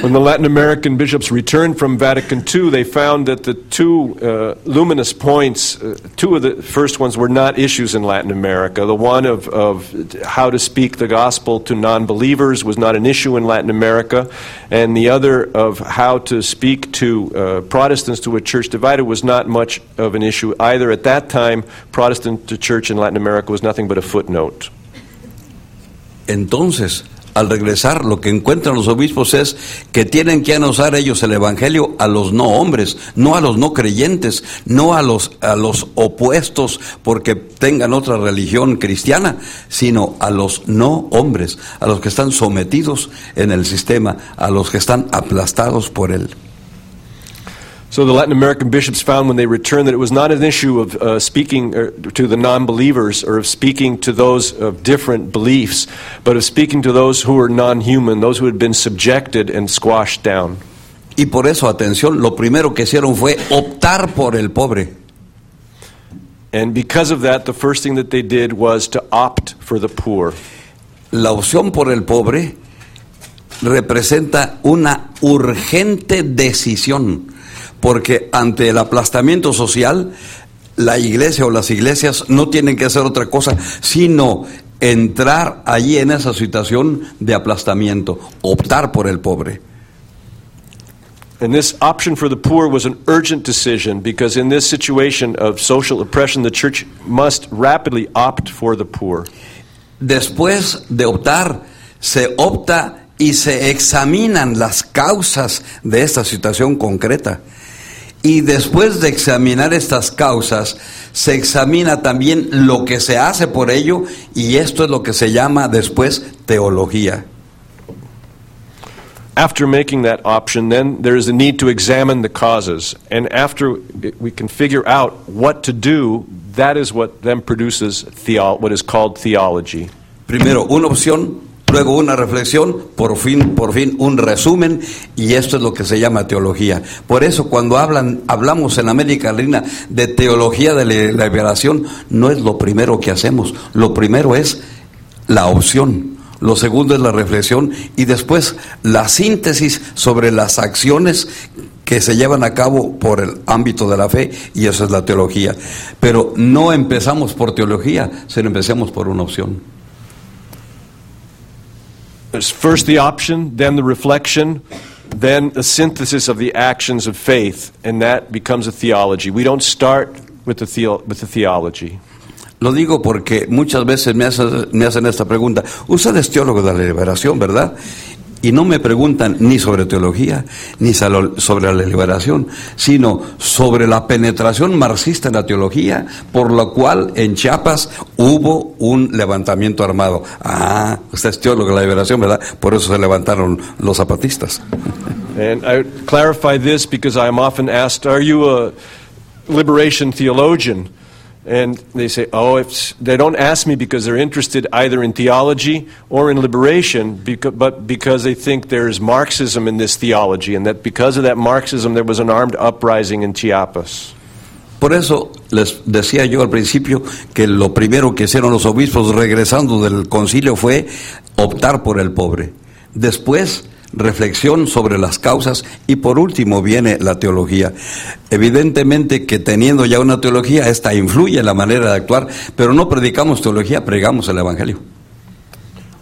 S3: When the Latin American bishops returned from Vatican II, they found that the two uh, luminous points, uh, two of the first ones were not issues in Latin America. The one of, of how to speak the gospel to non believers was not an issue in Latin America, and the other of how to speak to uh, Protestants to a church divided was not much of an issue either. At that time, Protestant to church in Latin America was nothing but a footnote.
S2: Entonces, al regresar, lo que encuentran los obispos es que tienen que anunciar ellos el Evangelio a los no hombres, no a los no creyentes, no a los, a los opuestos porque tengan otra religión cristiana, sino a los no hombres, a los que están sometidos en el sistema, a los que están aplastados por él.
S3: So the Latin American bishops found when they returned that it was not an issue of uh, speaking uh, to the non believers or of speaking to those of different beliefs, but of speaking to those who were non human, those who had been subjected and squashed down.
S2: Y por eso, atención, lo primero que hicieron fue optar por el pobre.
S3: And because of that, the first thing that they did was to opt for the poor.
S2: La opción por el pobre representa una urgente decisión, porque ante el aplastamiento social, la iglesia o las iglesias no tienen que hacer otra cosa, sino entrar allí en esa situación de aplastamiento, optar por el pobre.
S3: And this option for the poor was an urgent decision because in this situation of social oppression, the church must rapidly opt for the poor.
S2: Después de optar, se opta y se examinan las causas de esta situación concreta. Y después de examinar estas causas, se examina también lo que se hace por ello y esto es lo que se llama después teología.
S3: After making that option, then there is a need to examine the causes. And after we can figure out what to do, that is what then produces theo- what is called theology.
S2: Primero una opción, luego una reflexión, por fin, por fin un resumen y esto es lo que se llama teología. Por eso cuando hablan, hablamos en América Latina de teología de la liberación, no es lo primero que hacemos, lo primero es la opción. Lo segundo es la reflexión y después la síntesis sobre las acciones que se llevan a cabo por el ámbito de la fe y eso es la teología. Pero no empezamos por teología, sino empecemos por una opción.
S3: There's first the option, then the reflection, then a synthesis of the actions of faith, and that becomes a theology. We don't start with the, theo- with the theology.
S2: Lo digo porque muchas veces me hacen, me hacen esta pregunta. Usted es teólogo de la liberación, ¿verdad? Y no me preguntan ni sobre teología, ni sobre la liberación, sino sobre la penetración marxista en la teología, por lo cual en Chiapas hubo un levantamiento armado. Ah, usted es teólogo de la liberación, ¿verdad? Por eso se levantaron los zapatistas.
S3: And I clarify this because I am often asked, Are you a liberation theologian? And they say, Oh, it's, they don't ask me because they're interested either in theology or in liberation, becau- but because they think there's Marxism in this theology, and that because of that Marxism, there was an armed uprising in Chiapas.
S2: Por eso les decía yo al principio que lo primero que hicieron los obispos regresando del concilio fue optar por el pobre. Después, reflexión sobre las causas y por último viene la teología. Evidentemente que teniendo ya una teología, esta influye en la manera de actuar, pero no predicamos teología, pregamos el Evangelio.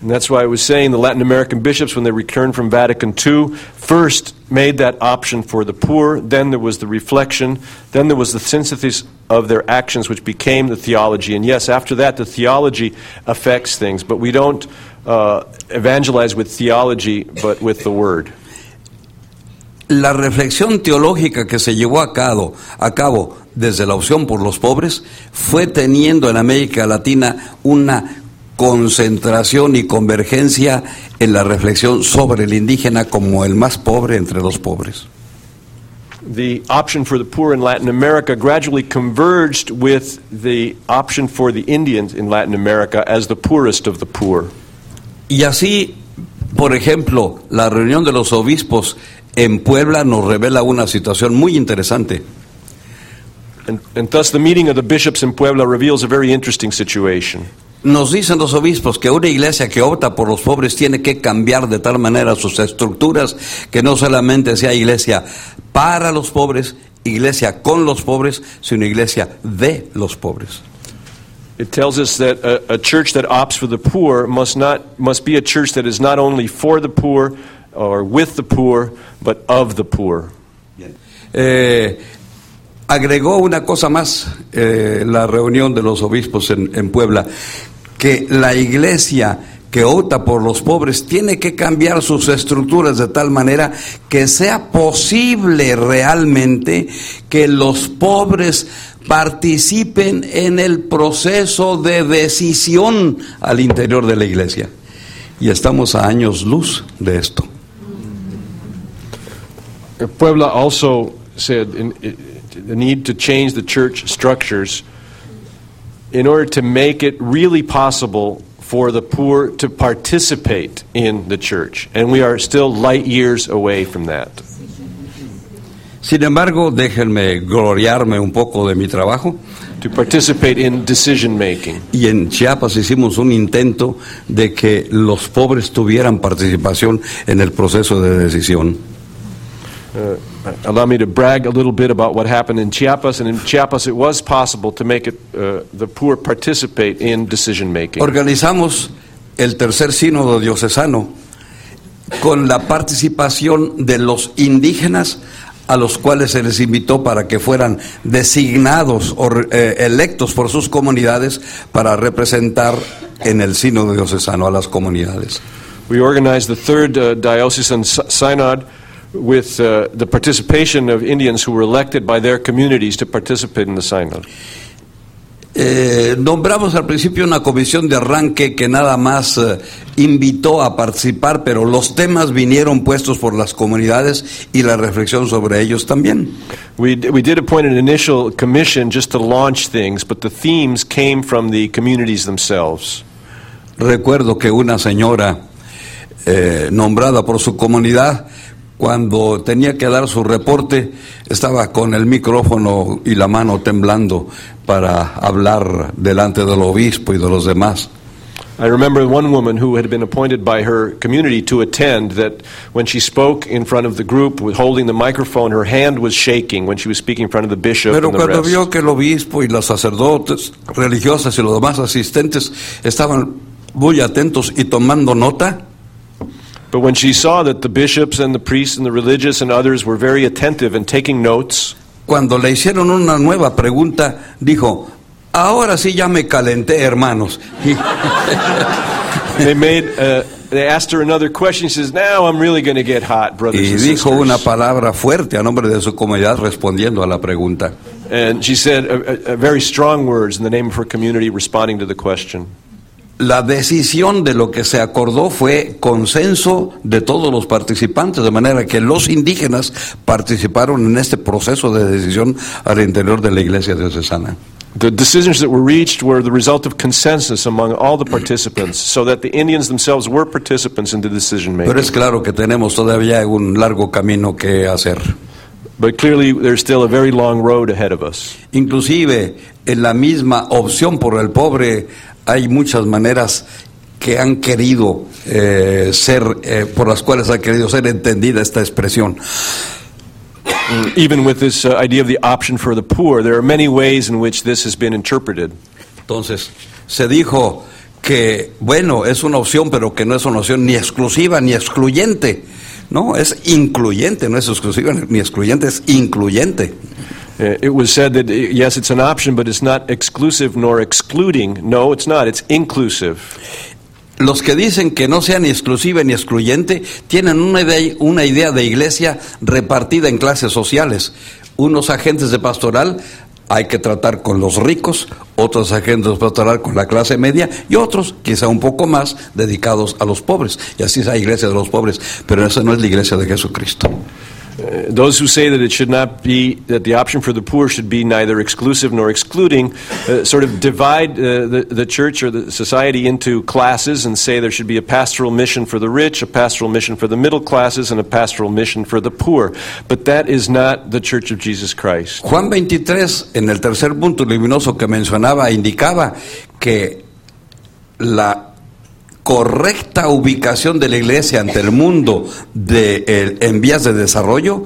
S3: And that's why I was saying the Latin American bishops, when they returned from Vatican II, first made that option for the poor, then there was the reflection, then there was the synthesis of their actions, which became the theology. And yes, after that, the theology affects things, but we don't uh, evangelize with theology, but with the word.
S2: La reflexión teológica que se llevó a cabo, a cabo desde la opción por los pobres fue teniendo en América Latina una concentración y convergencia en la reflexión sobre el indígena como el más pobre entre los pobres.
S3: The option for the poor in Latin America gradually converged with the option for the Indians in Latin America as the poorest of the poor.
S2: Y así, por ejemplo, la reunión de los obispos en Puebla nos revela una situación muy interesante.
S3: And, and thus, the meeting of the bishops in Puebla reveals a very interesting situation.
S2: Nos dicen los obispos que una iglesia que opta por los pobres tiene que cambiar de tal manera sus estructuras que no solamente sea iglesia para los pobres, iglesia con los pobres, sino iglesia de los pobres.
S3: It tells us that a, a church that opts for the poor must, not, must be a church that is not only for the poor or with the poor, but of the poor.
S2: Eh, agregó una cosa más eh, la reunión de los obispos en, en Puebla, que la iglesia que opta por los pobres tiene que cambiar sus estructuras de tal manera que sea posible realmente que los pobres participen en el proceso de decisión al interior de la iglesia. Y estamos a años luz de esto.
S3: Puebla also said in, the need to change the church structures in order to make it really possible for the poor to participate in the church. And we are still light years away from that.
S2: Sin embargo, déjenme gloriarme un poco de mi trabajo.
S3: To participate in decision making.
S2: Y en Chiapas hicimos un intento de que los pobres tuvieran participación en el proceso de decisión.
S3: Uh, allow me to brag a little bit about what happened in Chiapas. And in Chiapas, it was possible to make it, uh, the poor participate in decision making.
S2: Organizamos el tercer sínodo diocesano con la participación de los indígenas a los cuales se les invitó para que fueran designados o eh, electos por sus comunidades para representar en el sínodo diocesano a las comunidades.
S3: We organized the third uh, diocesan sy- synod with uh, the participation of Indians who were elected by their communities to participate in the synod.
S2: Eh, nombramos al principio una comisión de arranque que nada más eh, invitó a participar, pero los temas vinieron puestos por las comunidades y la reflexión sobre ellos también.
S3: We, we did appoint an initial commission just to launch things, but the themes came from the communities themselves.
S2: Recuerdo que una señora eh, nombrada por su comunidad, cuando tenía que dar su reporte, estaba con el micrófono y la mano temblando para hablar delante del obispo y de los demás.
S3: I remember one woman who had been appointed by her community to attend that when she spoke in front of the group with holding the microphone, her hand was shaking when she was speaking in front of the bishop
S2: Pero
S3: and the
S2: cuando
S3: rest.
S2: vio que el obispo y los sacerdotes religiosas y los demás asistentes estaban muy atentos y tomando nota,
S3: But when she saw that the bishops and the priests and the religious and others were very attentive and taking notes,
S2: cuando le hicieron una nueva pregunta, dijo, ahora sí ya me calenté, hermanos. <laughs>
S3: They made uh, they asked her another question. She says, "Now I'm really going to get hot, brothers
S2: y
S3: and
S2: dijo
S3: sisters."
S2: una palabra fuerte a nombre de su comunidad respondiendo a la pregunta.
S3: And she said uh, uh, very strong words in the name of her community, responding to the question.
S2: La decisión de lo que se acordó fue consenso de todos los participantes, de manera que los indígenas participaron en este proceso de decisión al interior de la iglesia diocesana.
S3: The decisions that were reached were the result of consensus among all the participants, so that the Indians themselves were participants in the decision
S2: Pero
S3: making.
S2: es claro que tenemos todavía un largo camino que hacer.
S3: But clearly, there's still a very long road ahead of us.
S2: Inclusive en la misma opción por el pobre hay muchas maneras que han querido eh, ser, eh, por las cuales ha querido ser entendida esta expresión.
S3: Even with this uh, idea of the option for the poor, there are many ways in which this has been interpreted.
S2: Entonces, se dijo que, bueno, es una opción, pero que no es una opción ni exclusiva ni excluyente. No, es incluyente, no es exclusiva ni excluyente, es incluyente.
S3: Uh, it was said that, uh, yes, it's an option, but it's not exclusive nor excluding. No, it's not. It's inclusive.
S2: Los que dicen que no sea ni exclusiva ni excluyente tienen una idea, una idea de iglesia repartida en clases sociales. Unos agentes de pastoral hay que tratar con los ricos, otros agentes de pastoral con la clase media y otros, quizá un poco más, dedicados a los pobres. Y así es la iglesia de los pobres, pero esa no es la iglesia de Jesucristo.
S3: Uh, those who say that it should not be, that the option for the poor should be neither exclusive nor excluding, uh, sort of divide uh, the, the church or the society into classes and say there should be a pastoral mission for the rich, a pastoral mission for the middle classes, and a pastoral mission for the poor. But that is not the church of Jesus Christ.
S2: Juan 23, en el tercer punto luminoso que mencionaba, indicaba que la correcta ubicación de la iglesia ante el mundo de, eh, en vías de desarrollo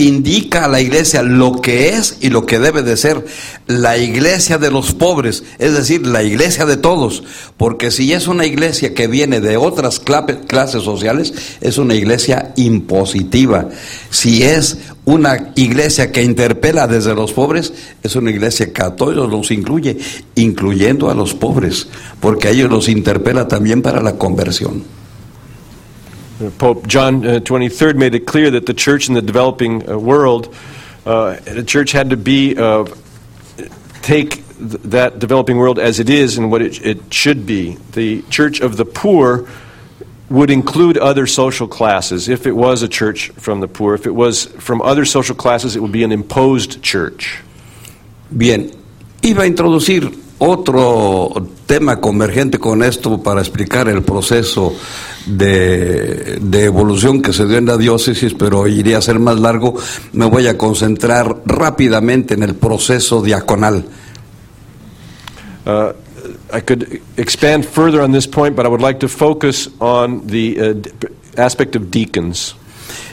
S2: indica a la iglesia lo que es y lo que debe de ser la iglesia de los pobres, es decir, la iglesia de todos, porque si es una iglesia que viene de otras clases sociales, es una iglesia impositiva. Si es una iglesia que interpela desde los pobres, es una iglesia que a todos los incluye, incluyendo a los pobres, porque a ellos los interpela también para la conversión.
S3: Pope John uh, 23rd made it clear that the church in the developing uh, world, uh, the church had to be uh, take th- that developing world as it is and what it, it should be. The church of the poor would include other social classes. If it was a church from the poor, if it was from other social classes, it would be an imposed church.
S2: Bien, iba a introducir otro tema convergente con esto para explicar el proceso de, de, evolución que se dio en la diócesis, pero iría a ser más largo, me voy a concentrar rápidamente en el proceso diaconal.
S3: Uh, I could expand further on this point, but I would like to focus on the uh, aspect of deacons.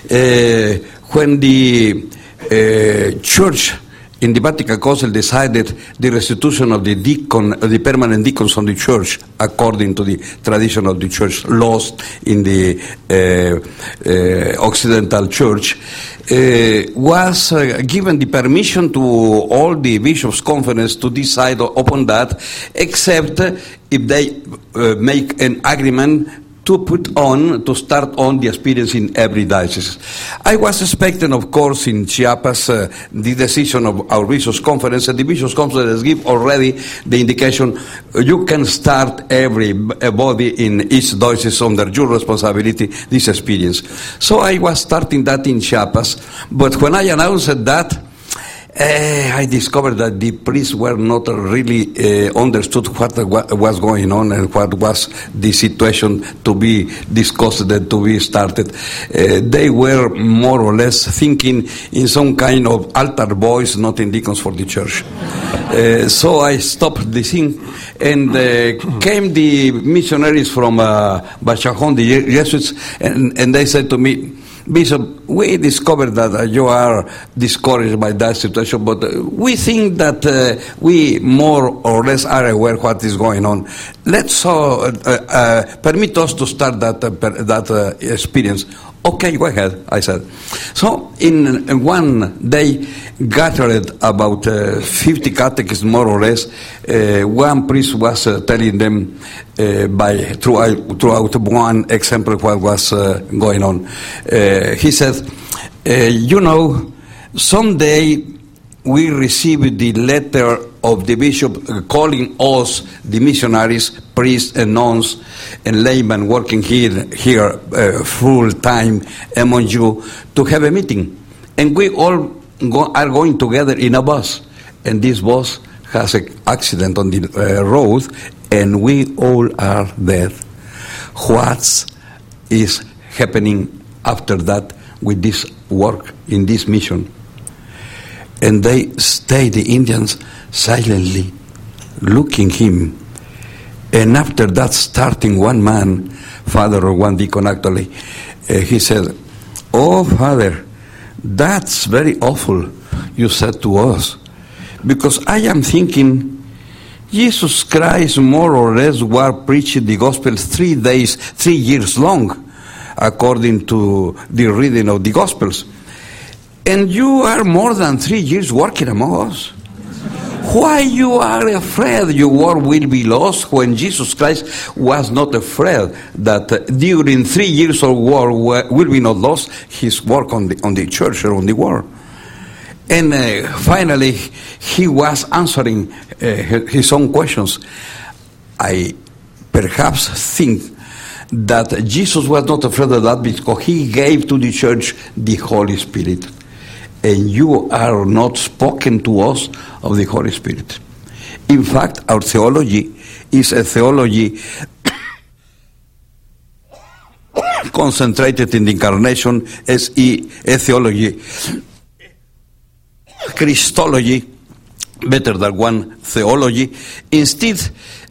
S2: Uh, when the uh, church in the Vatican Council decided the restitution of the deacon, the permanent deacons on the church, according to the tradition of the church lost in the uh, uh, Occidental Church, uh, was uh, given the permission to all the bishops' conference to decide upon that, except if they uh, make an agreement to put on, to start on the experience in every diocese. I was expecting, of course, in Chiapas, uh, the decision of our bishops' conference, and the bishops' conference give already the indication uh, you can start every body in each diocese under your responsibility this experience. So I was starting that in Chiapas, but when I announced that, uh, I discovered that the priests were not really uh, understood what was going on and what was the situation to be discussed and to be started. Uh, they were more or less thinking in some kind of altar boys, not in deacons for the church. so I stopped the thing, and came the missionaries from uh, Bachajon, the Jesuits, and, and they said to me, Bishop, we discovered that uh, you are discouraged by that situation, but uh, we think that uh, we more or less are aware what is going on. Let's permit us to start that that experience. Okay, go ahead, I said. So, in, one day, gathered about uh, 50 catechists, more or less. Uh, one priest was uh, telling them by throughout, throughout one example what was going on. he said, "You know, someday we received the letter of the bishop calling us, the missionaries, priests and nuns and laymen working here, here uh, full time among you, to have a meeting. And we all go, are going together in a bus. And this bus has an accident on the uh, road, and we all are dead. What is happening after that with this work in this mission? And they stayed, the Indians, silently looking him. And after that, starting one man, father or one deacon actually, uh, he said, Oh, father, that's very awful, you said to us. Because I am thinking, Jesus Christ more or less was preaching the gospel three days, three years long, according to the reading of the gospels. And you are more than three years working among us. Why you are afraid your work will be lost when Jesus Christ was not afraid that during three years of war will be not lost his work on the, on the church or on the world. And uh, finally, he was answering uh, his own questions. I perhaps think that Jesus was not afraid of that because he gave to the church the Holy Spirit. And you are not spoken to us of the Holy Spirit. In fact, our theology is a theology <coughs> concentrated in the incarnation as a, theology <coughs> Christology better than one theology. Instead,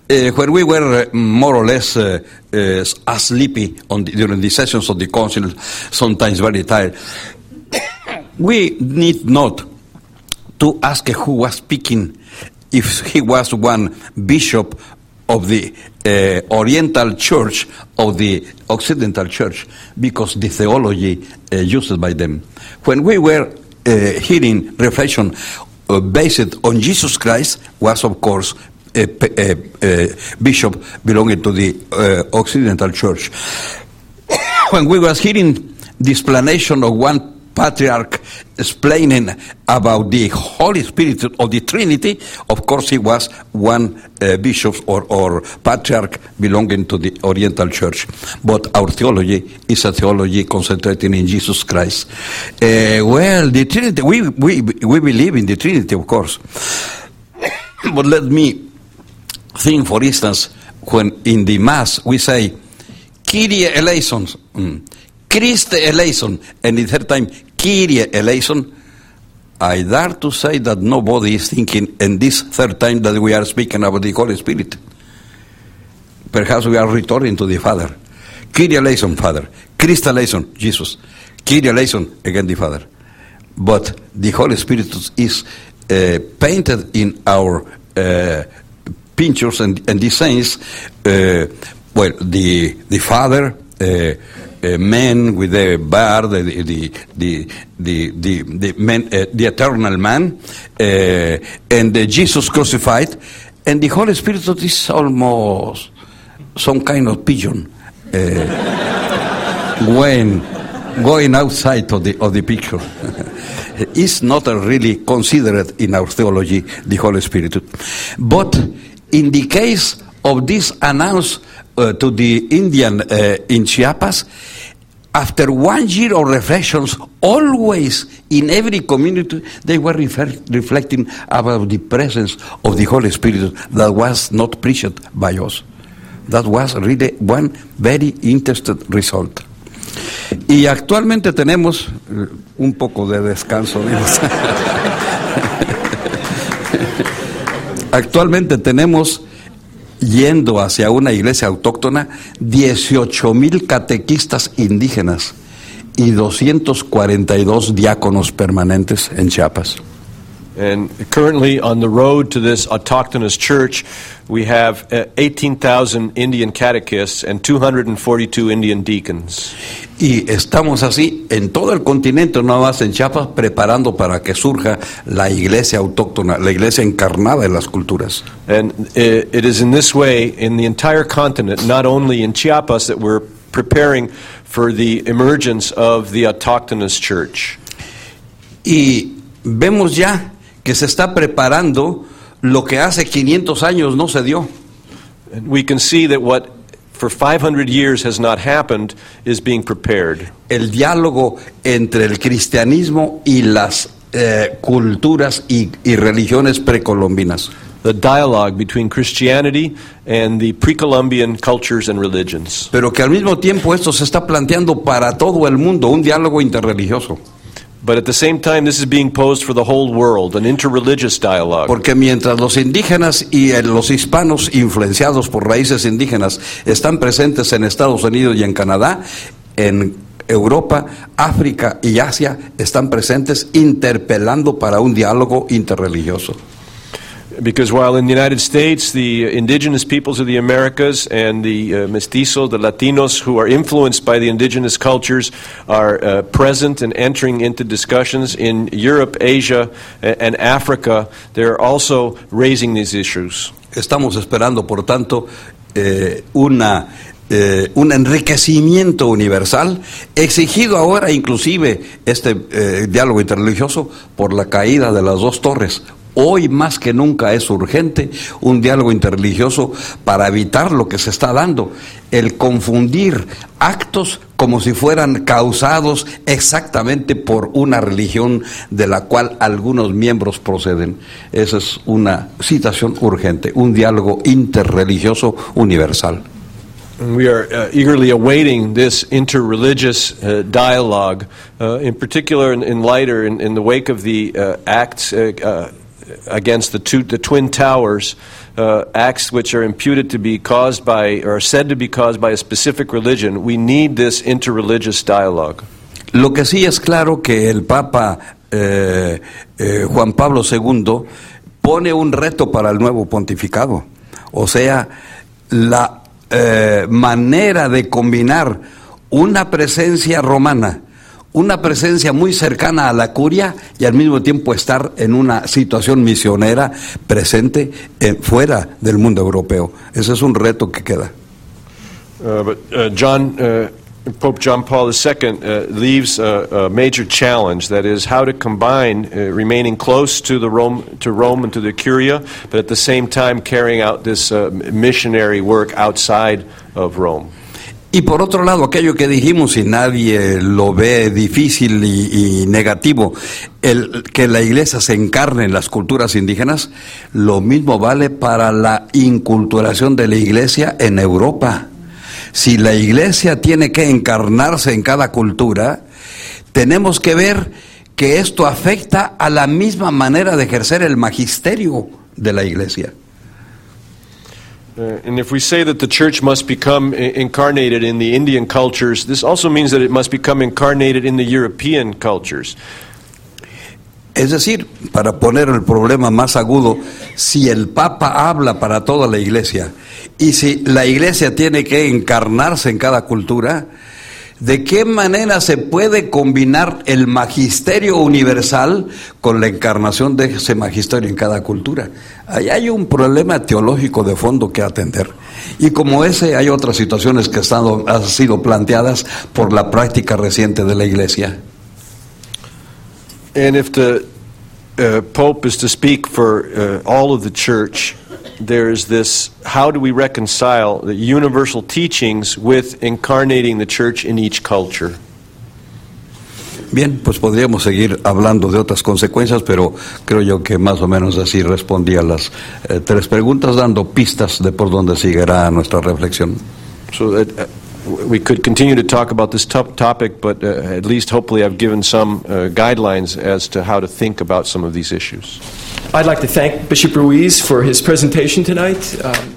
S2: uh, when we were uh, more or less uh, uh, sleepy the, during the sessions of the council, sometimes very tired, <coughs> we need not to ask who was speaking if he was one bishop of the Oriental Church or the Occidental Church because the theology used by them. When we were hearing reflection based on Jesus Christ was, of course, bishop belonging to the Occidental Church. <coughs> when we was hearing the explanation of one patriarch explaining about the Holy Spirit of the Trinity, of course he was one uh, bishop or, or patriarch belonging to the Oriental Church. But our theology is a theology concentrating in Jesus Christ. Uh, well, the Trinity, we, we, we believe in the Trinity, of course. <coughs> but let me think, for instance, when in the Mass we say, Kyrie eleison, mm, Christe eleison, and the third time, Kyrie eleison, I dare to say that nobody is thinking in this third time that we are speaking about the Holy Spirit. Perhaps we are returning to the Father. Kyrie eleison, Father. Christ eleison, Jesus. Kyrie eleison, again the Father. But the Holy Spirit is uh, painted in our uh, pictures and, and designs. Uh, well, the the Father, uh, uh, man with the bar, the the the the the, the, man, uh, the eternal man, uh, and Jesus crucified, and the Holy Spirit is almost some kind of pigeon uh, <laughs> when going outside of the of the picture. <laughs> is not really considered in our theology the Holy Spirit, but in the case of this announced uh, to the Indian uh, in Chiapas, after one year of reflections, always in every community, they were refer- reflecting about the presence of the Holy Spirit that was not preached by us. That was really one very interesting result. Y actualmente tenemos uh, un poco de descanso. <laughs> actualmente tenemos yendo hacia una iglesia autóctona 18 mil catequistas indígenas y 242 diáconos permanentes en Chiapas.
S3: And currently, on the road to this autochthonous church, we have uh, 18,000 Indian catechists and 242 Indian deacons.
S2: Y estamos así en todo el continente, no más en Chiapas, preparando para que surja la iglesia autóctona, la iglesia encarnada en las culturas.
S3: And it, it is in this way, in the entire continent, not only in Chiapas, that we're preparing for the emergence of the autochthonous church.
S2: Y vemos ya que se está preparando lo que hace 500 años no se dio.
S3: And we can see that what for 500 years has not happened is being prepared.
S2: El diálogo entre el cristianismo y las eh, culturas y, y religiones precolombinas.
S3: The dialogue between Christianity and the pre Columbian cultures and religions.
S2: Pero que al mismo tiempo esto se está planteando para todo el mundo, un diálogo interreligioso.
S3: But at the same time, this is being posed for the whole world, an interreligious dialogue.
S2: Porque mientras los indígenas y eh, los hispanos influenciados por raíces indígenas están presentes en Estados Unidos y en Canadá, en Europa, África y Asia están presentes interpelando para un diálogo interreligioso.
S3: Because while in the United States, the indigenous peoples of the Americas and the uh, mestizo, the Latinos who are influenced by the indigenous cultures, are uh, present and entering into discussions, in Europe, Asia, and Africa, they're also raising these issues.
S2: Estamos esperando, por tanto, eh, una, eh, un enriquecimiento universal, exigido ahora inclusive este eh, diálogo interreligioso por la caída de las dos torres. Hoy más que nunca es urgente un diálogo interreligioso para evitar lo que se está dando, el confundir actos como si fueran causados exactamente por una religión de la cual algunos miembros proceden. Esa es una situación urgente, un diálogo interreligioso universal.
S3: We are uh, eagerly awaiting this interreligious uh, dialogue, uh, in particular in, in light or in, in the wake of the uh, acts uh, uh, against the, two, the Twin Towers, uh, acts which are imputed to be caused by, or are said to be caused by a specific religion. We need this interreligious dialogue.
S2: Lo que sí es claro que el Papa eh, eh, Juan Pablo II pone un reto para el nuevo pontificado, o sea, la eh, manera de combinar una presencia romana, una presencia muy cercana a la curia y al mismo tiempo estar en una situación misionera presente eh, fuera del mundo europeo. Ese es un reto que queda.
S3: Uh, uh, John, uh, Pope John Paul II uh, leaves a, a major challenge. That is, how to combine remaining close to the Rome, to Rome and to the Curia, but at the same time carrying out this missionary work outside of Rome.
S2: Y por otro lado, aquello que dijimos, y nadie lo ve difícil y, negativo, el que la iglesia se encarne en las culturas indígenas, lo mismo vale para la inculturación de la iglesia en Europa. Si la iglesia tiene que encarnarse en cada cultura, tenemos que ver que esto afecta a la misma manera de ejercer el magisterio de la iglesia.
S3: Uh, and if we say that the church must become incarnated in the Indian cultures, this also means that it must become incarnated in the European cultures.
S2: Es decir, para poner el problema más agudo, si el Papa habla para toda la iglesia y si la iglesia tiene que encarnarse en cada cultura, ¿de qué manera se puede combinar el magisterio universal con la encarnación de ese magisterio en cada cultura? Ahí hay un problema teológico de fondo que atender. Y como ese hay otras situaciones que han sido planteadas por la práctica reciente de la iglesia.
S3: And if the uh, Pope is to speak for uh, all of the church, there's this how do we reconcile the universal teachings with incarnating the church in each culture?
S2: Bien, pues podríamos seguir hablando de otras consecuencias, pero creo yo que más o menos así respondí a las eh, tres preguntas, dando pistas de por dónde seguirá nuestra reflexión.
S3: So that uh, we could continue to talk about this top topic, but uh, at least hopefully I've given some uh, guidelines as to how to think about some of these issues.
S4: I'd like to thank Bishop Ruiz for his presentation tonight. Um,